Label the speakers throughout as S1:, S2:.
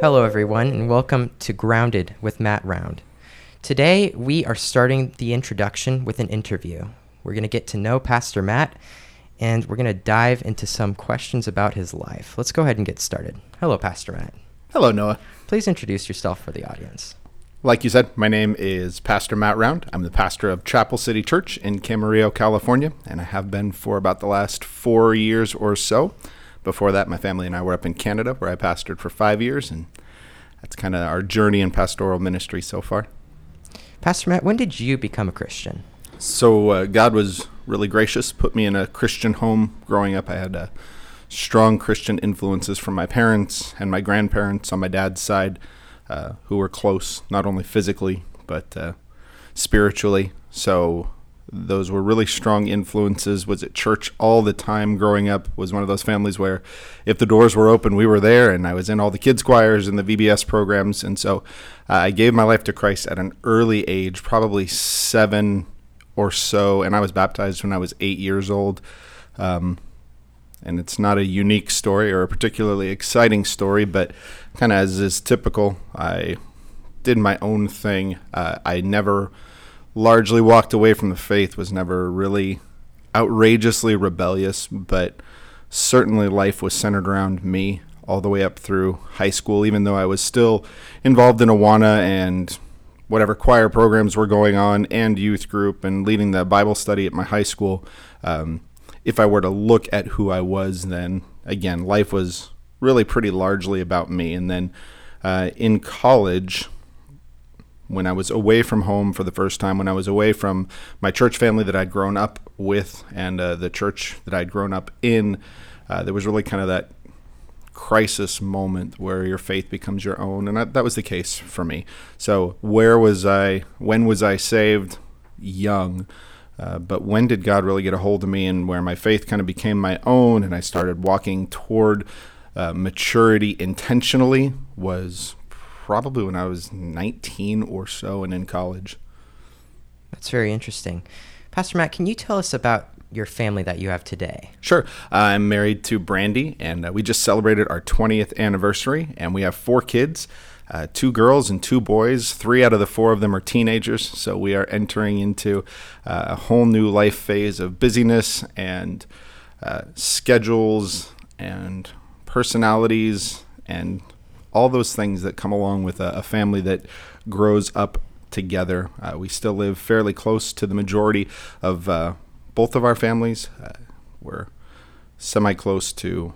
S1: Hello, everyone, and welcome to Grounded with Matt Round. Today, we are starting the introduction with an interview. We're going to get to know Pastor Matt, and we're going to dive into some questions about his life. Let's go ahead and get started. Hello, Pastor Matt.
S2: Hello, Noah.
S1: Please introduce yourself for the audience.
S2: Like you said, my name is Pastor Matt Round. I'm the pastor of Chapel City Church in Camarillo, California, and I have been for about the last four years or so. Before that, my family and I were up in Canada, where I pastored for five years, and that's kind of our journey in pastoral ministry so far.
S1: Pastor Matt, when did you become a Christian?
S2: So, uh, God was really gracious, put me in a Christian home growing up. I had uh, strong Christian influences from my parents and my grandparents on my dad's side, uh, who were close, not only physically, but uh, spiritually. So, those were really strong influences. Was at church all the time growing up? Was one of those families where if the doors were open we were there and i was in all the kids choirs and the vbs programs. And so uh, i gave my life to christ at an early age probably seven or so. And i was baptized when i was eight years old. Um, and it's not a unique story or a particularly exciting story but kind of as is typical i did my own thing. Uh, i never largely walked away from the faith, was never really outrageously rebellious, but certainly life was centered around me all the way up through high school, even though I was still involved in Awana and whatever choir programs were going on and youth group and leading the Bible study at my high school. Um, if I were to look at who I was then, again, life was really pretty largely about me. And then uh, in college, when I was away from home for the first time, when I was away from my church family that I'd grown up with and uh, the church that I'd grown up in, uh, there was really kind of that crisis moment where your faith becomes your own. And that, that was the case for me. So, where was I? When was I saved? Young. Uh, but when did God really get a hold of me and where my faith kind of became my own and I started walking toward uh, maturity intentionally was probably when I was 19 or so and in college.
S1: That's very interesting. Pastor Matt, can you tell us about your family that you have today?
S2: Sure. Uh, I'm married to Brandy, and uh, we just celebrated our 20th anniversary, and we have four kids. Uh, two girls and two boys. Three out of the four of them are teenagers, so we are entering into uh, a whole new life phase of busyness and uh, schedules and personalities and all those things that come along with a, a family that grows up together. Uh, we still live fairly close to the majority of uh, both of our families. Uh, we're semi close to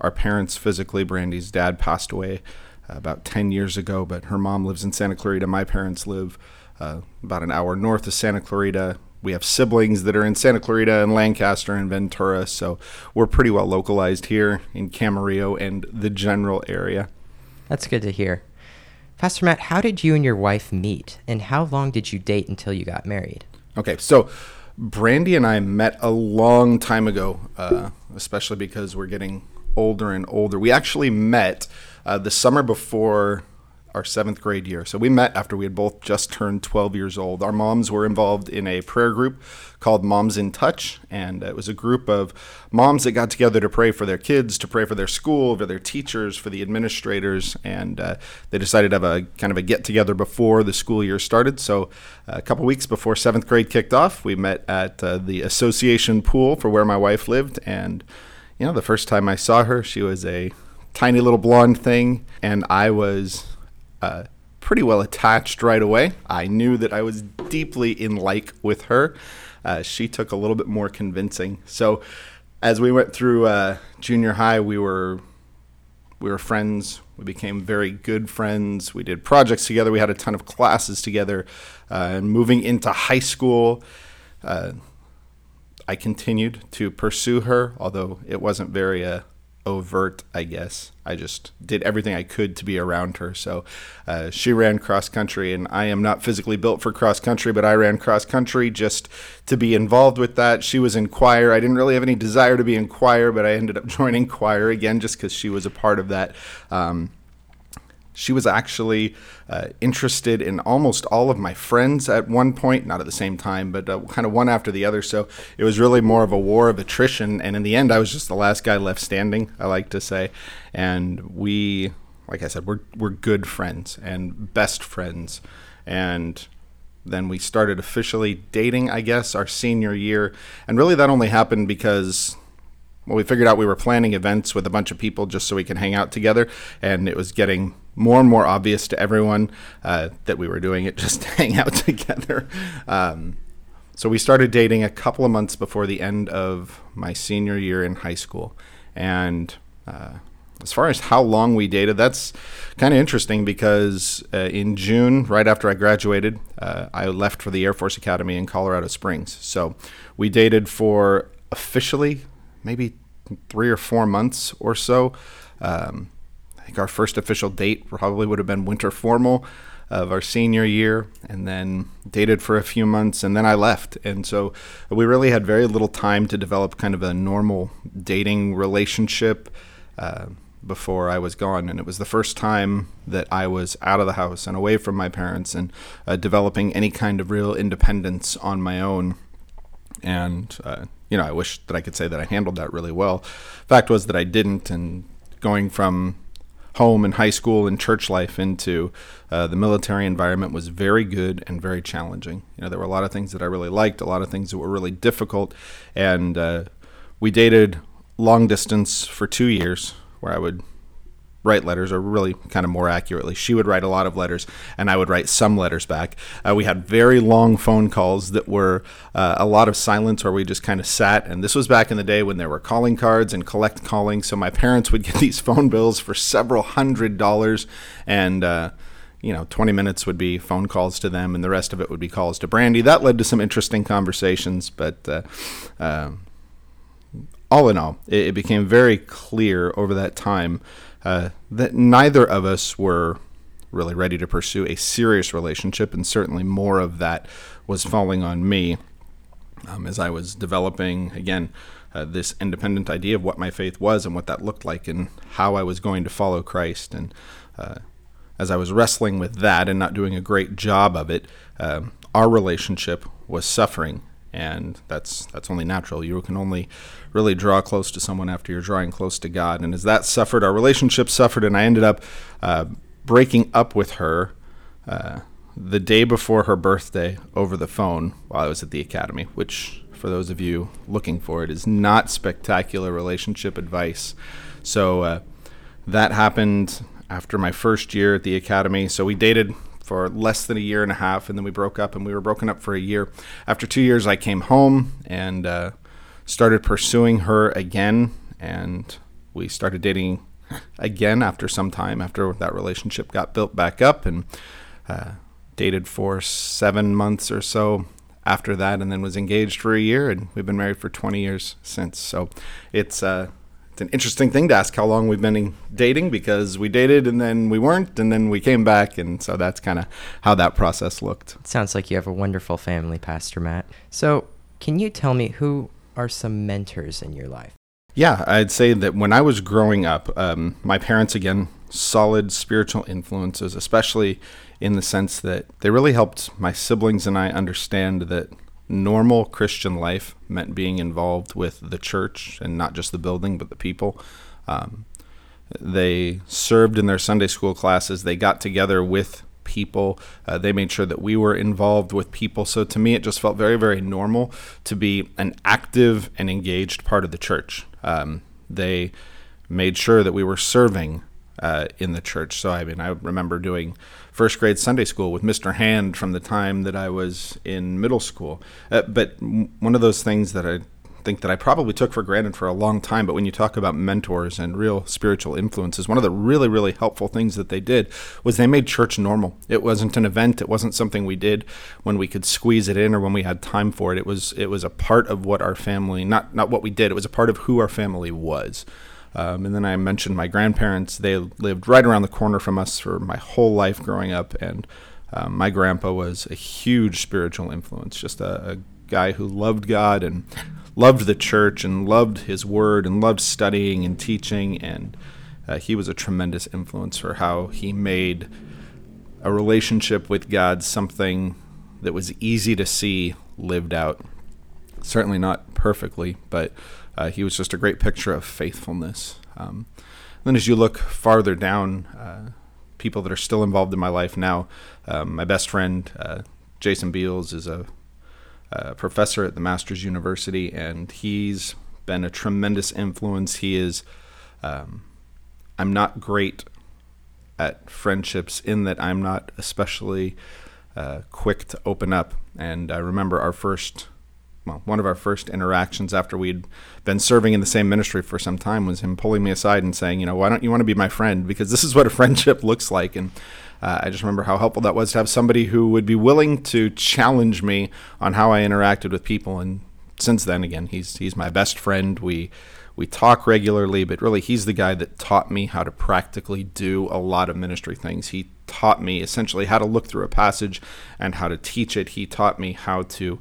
S2: our parents physically. Brandy's dad passed away uh, about 10 years ago, but her mom lives in Santa Clarita. My parents live uh, about an hour north of Santa Clarita. We have siblings that are in Santa Clarita and Lancaster and Ventura, so we're pretty well localized here in Camarillo and the general area.
S1: That's good to hear. Pastor Matt, how did you and your wife meet, and how long did you date until you got married?
S2: Okay, so Brandy and I met a long time ago, uh, especially because we're getting older and older. We actually met uh, the summer before our seventh grade year. So we met after we had both just turned 12 years old. Our moms were involved in a prayer group called Moms in Touch, and it was a group of moms that got together to pray for their kids, to pray for their school, for their teachers, for the administrators, and uh, they decided to have a kind of a get together before the school year started. So a couple weeks before seventh grade kicked off, we met at uh, the association pool for where my wife lived, and you know the first time I saw her, she was a tiny little blonde thing, and I was uh, pretty well attached right away. I knew that I was deeply in like with her. Uh, she took a little bit more convincing. So as we went through uh, junior high, we were we were friends. We became very good friends. We did projects together. We had a ton of classes together. Uh, and moving into high school, uh, I continued to pursue her, although it wasn't very uh, overt, I guess. I just did everything I could to be around her. So uh, she ran cross country, and I am not physically built for cross country, but I ran cross country just to be involved with that. She was in choir. I didn't really have any desire to be in choir, but I ended up joining choir again just because she was a part of that. Um, she was actually uh, interested in almost all of my friends at one point, not at the same time, but uh, kind of one after the other. So it was really more of a war of attrition. And in the end, I was just the last guy left standing, I like to say. And we like I said, we're we're good friends and best friends, and then we started officially dating. I guess our senior year, and really that only happened because well, we figured out we were planning events with a bunch of people just so we could hang out together, and it was getting more and more obvious to everyone uh, that we were doing it just to hang out together. Um, so we started dating a couple of months before the end of my senior year in high school, and uh, as far as how long we dated, that's kind of interesting because uh, in June, right after I graduated, uh, I left for the Air Force Academy in Colorado Springs. So we dated for officially maybe three or four months or so. Um, think our first official date probably would have been winter formal of our senior year, and then dated for a few months, and then I left. And so we really had very little time to develop kind of a normal dating relationship. Uh, before I was gone, and it was the first time that I was out of the house and away from my parents and uh, developing any kind of real independence on my own. And uh, you know, I wish that I could say that I handled that really well. Fact was that I didn't, and going from home and high school and church life into uh, the military environment was very good and very challenging. You know, there were a lot of things that I really liked, a lot of things that were really difficult, and uh, we dated long distance for two years, where I would write letters, or really kind of more accurately, she would write a lot of letters, and I would write some letters back. Uh, we had very long phone calls that were uh, a lot of silence, where we just kind of sat. And this was back in the day when there were calling cards and collect calling. So my parents would get these phone bills for several hundred dollars, and uh, you know, 20 minutes would be phone calls to them, and the rest of it would be calls to Brandy. That led to some interesting conversations, but uh, um, all in all, it, it became very clear over that time uh, that neither of us were really ready to pursue a serious relationship, and certainly more of that was falling on me um, as I was developing, again, uh, this independent idea of what my faith was and what that looked like and how I was going to follow Christ. And uh, as I was wrestling with that and not doing a great job of it, um, our relationship was suffering and that's that's only natural. You can only really draw close to someone after you're drawing close to God. And as that suffered, our relationship suffered, and I ended up uh, breaking up with her uh, the day before her birthday over the phone while I was at the academy. Which, for those of you looking for it, is not spectacular relationship advice. So uh, that happened after my first year at the academy. So we dated for less than a year and a half, and then we broke up, and we were broken up for a year. After two years, I came home and uh, started pursuing her again, and we started dating again after some time after that relationship got built back up, and uh, dated for seven months or so after that, and then was engaged for a year, and we've been married for 20 years since. So it's uh, an interesting thing to ask how long we've been dating because we dated and then we weren't and then we came back and so that's kind of how that process looked.
S1: It sounds like you have a wonderful family, Pastor Matt. So, can you tell me who are some mentors in your life?
S2: Yeah, I'd say that when I was growing up, um, my parents, again, solid spiritual influences, especially in the sense that they really helped my siblings and I understand that normal Christian life meant being involved with the church and not just the building, but the people. Um, they served in their Sunday school classes. They got together with people. Uh, they made sure that we were involved with people. So to me, it just felt very, very normal to be an active and engaged part of the church. Um, they made sure that we were serving uh, in the church. So I mean, I remember doing first grade Sunday school with Mr. Hand from the time that I was in middle school. Uh, but one of those things that I think that I probably took for granted for a long time. But when you talk about mentors and real spiritual influences, one of the really, really helpful things that they did was they made church normal. It wasn't an event. It wasn't something we did when we could squeeze it in or when we had time for it. It was it was a part of what our family not not what we did. It was a part of who our family was. Um, and then I mentioned my grandparents. They lived right around the corner from us for my whole life growing up. And um, my grandpa was a huge spiritual influence, just a, a, guy who loved God and loved the church and loved his word and loved studying and teaching. And uh, he was a tremendous influence for how he made a relationship with God something that was easy to see lived out. Certainly not perfectly, but uh, he was just a great picture of faithfulness. Um, then, as you look farther down, uh, people that are still involved in my life now, um, my best friend, uh, Jason Beals, is a, a, professor at the Masters University, and he's been a tremendous influence. He is, um, I'm not great at friendships in that I'm not especially uh, quick to open up. And I remember our first, well, one of our first interactions after we'd been serving in the same ministry for some time was him pulling me aside and saying, you know, why don't you want to be my friend? Because this is what a friendship looks like. And uh, I just remember how helpful that was to have somebody who would be willing to challenge me on how I interacted with people. And since then, again, he's he's my best friend. We we talk regularly, but really he's the guy that taught me how to practically do a lot of ministry things. He taught me essentially how to look through a passage and how to teach it. He taught me how to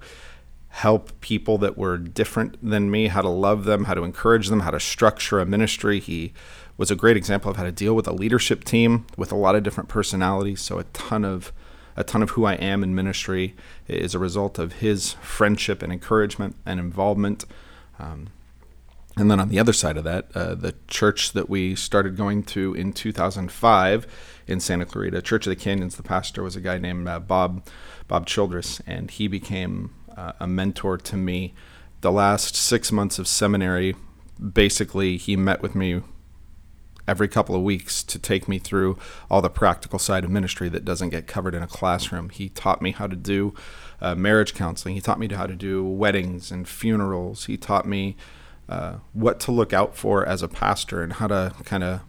S2: help people that were different than me, how to love them, how to encourage them, how to structure a ministry. He was a great example of how to deal with a leadership team with a lot of different personalities. So a ton of a ton of who I am in ministry is a result of his friendship and encouragement and involvement. Um, and then on the other side of that, uh, the church that we started going to in 2005 in Santa Clarita, Church of the Canyons, the pastor was a guy named uh, Bob Bob Childress, and he became uh, a mentor to me. The last six months of seminary, basically, he met with me every couple of weeks to take me through all the practical side of ministry that doesn't get covered in a classroom. He taught me how to do uh, marriage counseling. He taught me how to do weddings and funerals. He taught me uh, what to look out for as a pastor and how to kind of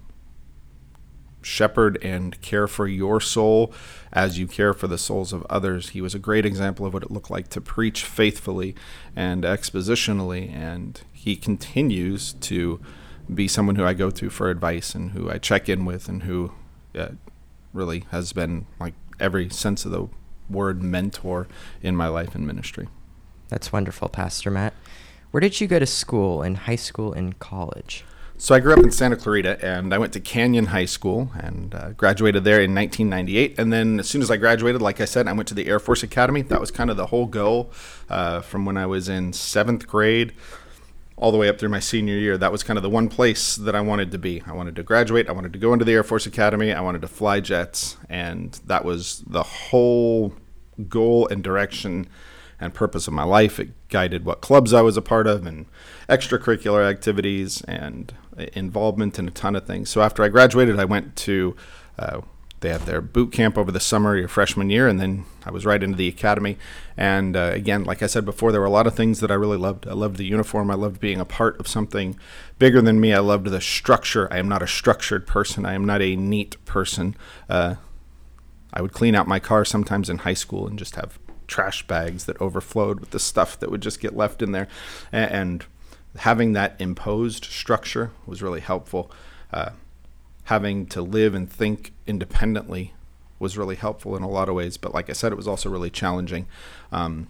S2: shepherd and care for your soul as you care for the souls of others. He was a great example of what it looked like to preach faithfully and expositionally, and he continues to be someone who I go to for advice and who I check in with and who uh, really has been like every sense of the word mentor in my life and ministry.
S1: That's wonderful, Pastor Matt. Where did you go to school in high school and college?
S2: So I grew up in Santa Clarita, and I went to Canyon High School and uh, graduated there in 1998. And then as soon as I graduated, like I said, I went to the Air Force Academy. That was kind of the whole goal uh, from when I was in seventh grade all the way up through my senior year. That was kind of the one place that I wanted to be. I wanted to graduate. I wanted to go into the Air Force Academy. I wanted to fly jets, and that was the whole goal and direction and purpose of my life. It guided what clubs I was a part of and extracurricular activities and involvement in a ton of things. So after I graduated, I went to uh, they had their boot camp over the summer, your freshman year, and then I was right into the academy. And uh, again, like I said before, there were a lot of things that I really loved. I loved the uniform. I loved being a part of something bigger than me. I loved the structure. I am not a structured person. I am not a neat person. Uh, I would clean out my car sometimes in high school and just have trash bags that overflowed with the stuff that would just get left in there. And having that imposed structure was really helpful. Uh, having to live and think independently was really helpful in a lot of ways. But like I said, it was also really challenging. Um,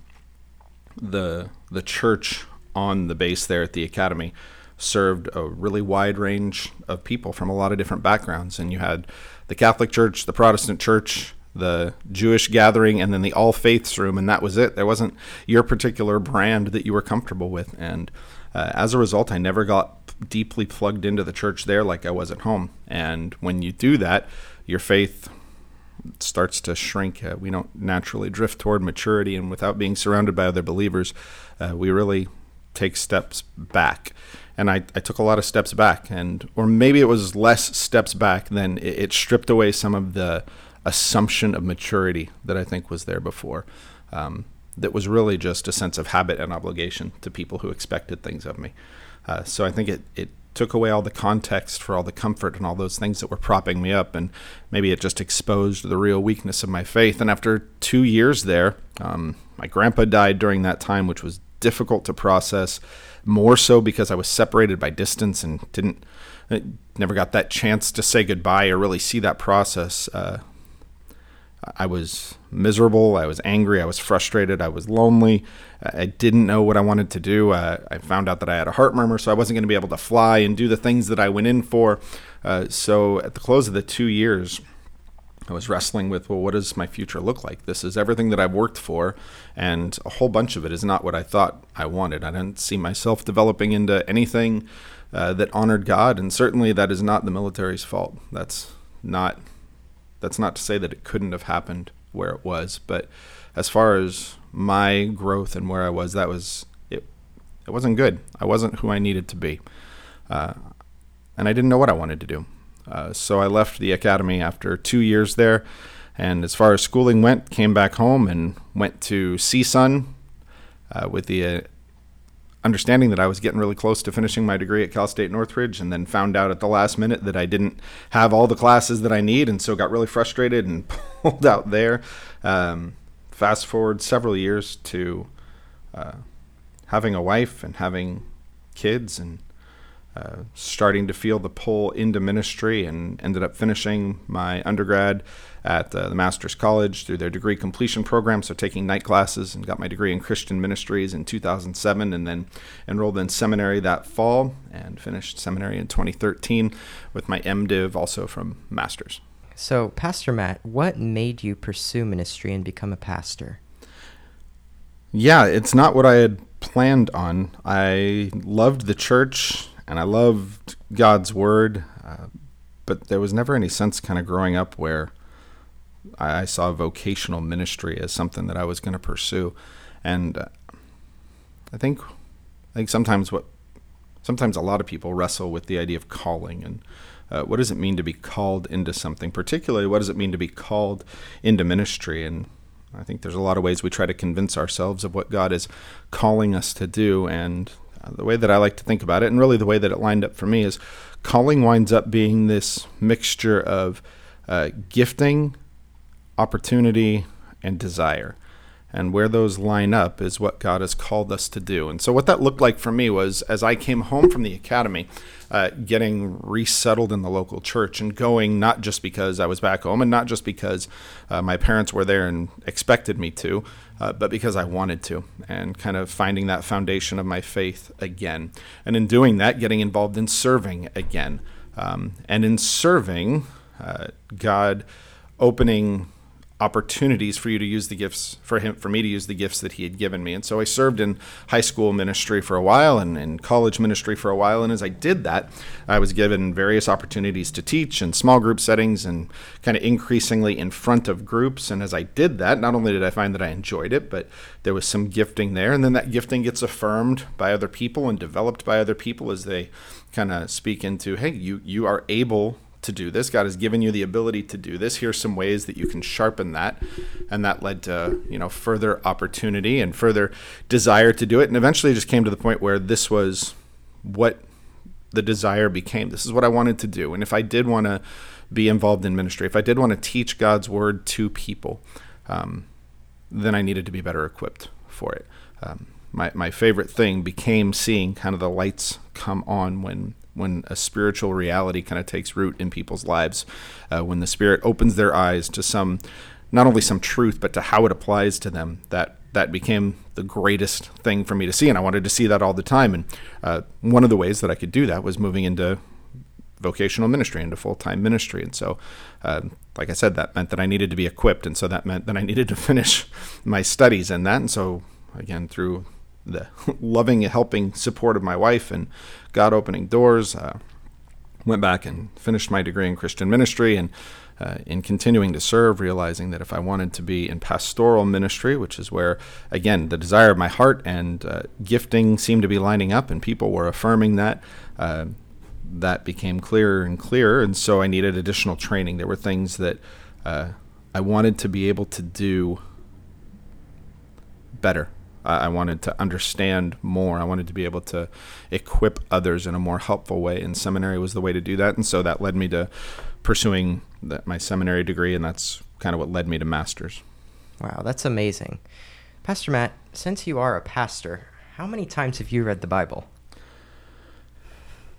S2: the the church on the base there at the academy served a really wide range of people from a lot of different backgrounds, and you had the Catholic Church, the Protestant Church, the Jewish gathering and then the all faiths room, and that was it. There wasn't your particular brand that you were comfortable with. And uh, as a result, I never got deeply plugged into the church there like I was at home. And when you do that, your faith starts to shrink. Uh, we don't naturally drift toward maturity, and without being surrounded by other believers, uh, we really take steps back. And I, I took a lot of steps back, and or maybe it was less steps back than it, it stripped away some of the assumption of maturity that I think was there before. Um, that was really just a sense of habit and obligation to people who expected things of me. Uh, so I think it, it took away all the context for all the comfort and all those things that were propping me up. And maybe it just exposed the real weakness of my faith. And after two years there, um, my grandpa died during that time, which was difficult to process, more so because I was separated by distance and didn't. Uh, never got that chance to say goodbye or really see that process. Uh, I was miserable. I was angry. I was frustrated. I was lonely. I didn't know what I wanted to do. Uh, I found out that I had a heart murmur, so I wasn't going to be able to fly and do the things that I went in for. Uh, so at the close of the two years, I was wrestling with, well, what does my future look like? This is everything that I've worked for, and a whole bunch of it is not what I thought I wanted. I didn't see myself developing into anything uh, that honored God, and certainly that is not the military's fault. That's not that's not to say that it couldn't have happened where it was, but as far as my growth and where I was, that was it. It wasn't good. I wasn't who I needed to be, uh, and I didn't know what I wanted to do. Uh, so I left the academy after two years there, and as far as schooling went, came back home and went to CSUN uh, with the understanding that I was getting really close to finishing my degree at Cal State Northridge, and then found out at the last minute that I didn't have all the classes that I need, and so got really frustrated and pulled out there. Um, fast forward several years to uh, having a wife and having kids and uh, starting to feel the pull into ministry and ended up finishing my undergrad at uh, the Master's College through their degree completion program. So, taking night classes and got my degree in Christian ministries in 2007 and then enrolled in seminary that fall and finished seminary in 2013 with my MDiv also from Master's.
S1: So, Pastor Matt, what made you pursue ministry and become a pastor?
S2: Yeah, it's not what I had planned on. I loved the church and I loved God's word, uh, but there was never any sense kind of growing up where I saw vocational ministry as something that I was going to pursue, and uh, I think I think sometimes what sometimes a lot of people wrestle with the idea of calling and uh, what does it mean to be called into something, particularly what does it mean to be called into ministry? And I think there's a lot of ways we try to convince ourselves of what God is calling us to do, and the way that I like to think about it, and really the way that it lined up for me, is calling winds up being this mixture of uh, gifting, opportunity, and desire. And where those line up is what God has called us to do. And so, what that looked like for me was as I came home from the academy, uh, getting resettled in the local church and going not just because I was back home and not just because uh, my parents were there and expected me to, uh, but because I wanted to, and kind of finding that foundation of my faith again. And in doing that, getting involved in serving again. Um, and in serving, uh, God opening opportunities for you to use the gifts for him for me to use the gifts that he had given me. And so i served in high school ministry for a while and in college ministry for a while. And as i did that i was given various opportunities to teach in small group settings and kind of increasingly in front of groups. And as i did that not only did i find that i enjoyed it but there was some gifting there. And then that gifting gets affirmed by other people and developed by other people as they kind of speak into hey you you are able to do this. God has given you the ability to do this. Here's some ways that you can sharpen that. And that led to, you know, further opportunity and further desire to do it. And eventually it just came to the point where this was what the desire became. This is what I wanted to do. And if I did want to be involved in ministry, if I did want to teach God's word to people, um, then I needed to be better equipped for it. Um, my, my favorite thing became seeing kind of the lights come on when when a spiritual reality kind of takes root in people's lives, uh, when the Spirit opens their eyes to some, not only some truth, but to how it applies to them. That that became the greatest thing for me to see, and I wanted to see that all the time. And uh, one of the ways that I could do that was moving into vocational ministry, into full time ministry. And so, uh, like I said, that meant that I needed to be equipped, and so that meant that I needed to finish my studies in that. And so, again, through the loving, helping support of my wife and God opening doors. Uh, went back and finished my degree in Christian ministry and uh, in continuing to serve, realizing that if I wanted to be in pastoral ministry, which is where, again, the desire of my heart and uh, gifting seemed to be lining up, and people were affirming that, uh, that became clearer and clearer. And so I needed additional training. There were things that uh, I wanted to be able to do better I wanted to understand more. I wanted to be able to equip others in a more helpful way, and seminary was the way to do that. And so that led me to pursuing the, my seminary degree, and that's kind of what led me to master's.
S1: Wow, that's amazing. Pastor Matt, since you are a pastor, how many times have you read the Bible?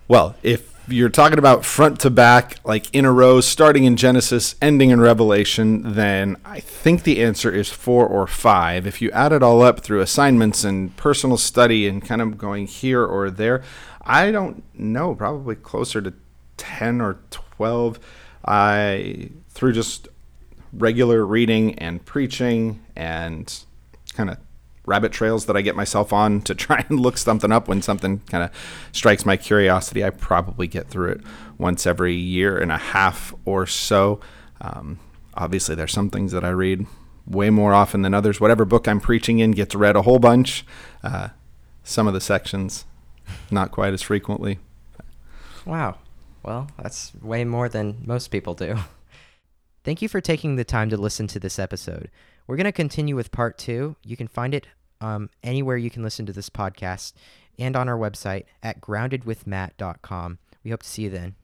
S2: Well, if you're talking about front to back, like in a row, starting in Genesis, ending in Revelation, then I think the answer is four or five. If you add it all up through assignments and personal study and kind of going here or there, I don't know, probably closer to 10 or 12. I, through just regular reading and preaching and kind of rabbit trails that I get myself on to try and look something up when something kind of strikes my curiosity. I probably get through it once every year and a half or so. Um, obviously, there's some things that I read way more often than others. Whatever book I'm preaching in gets read a whole bunch. Uh, some of the sections, not quite as frequently.
S1: Wow. Well, that's way more than most people do. Thank you for taking the time to listen to this episode. We're going to continue with part two. You can find it um, anywhere you can listen to this podcast and on our website at groundedwithmat.com. We hope to see you then.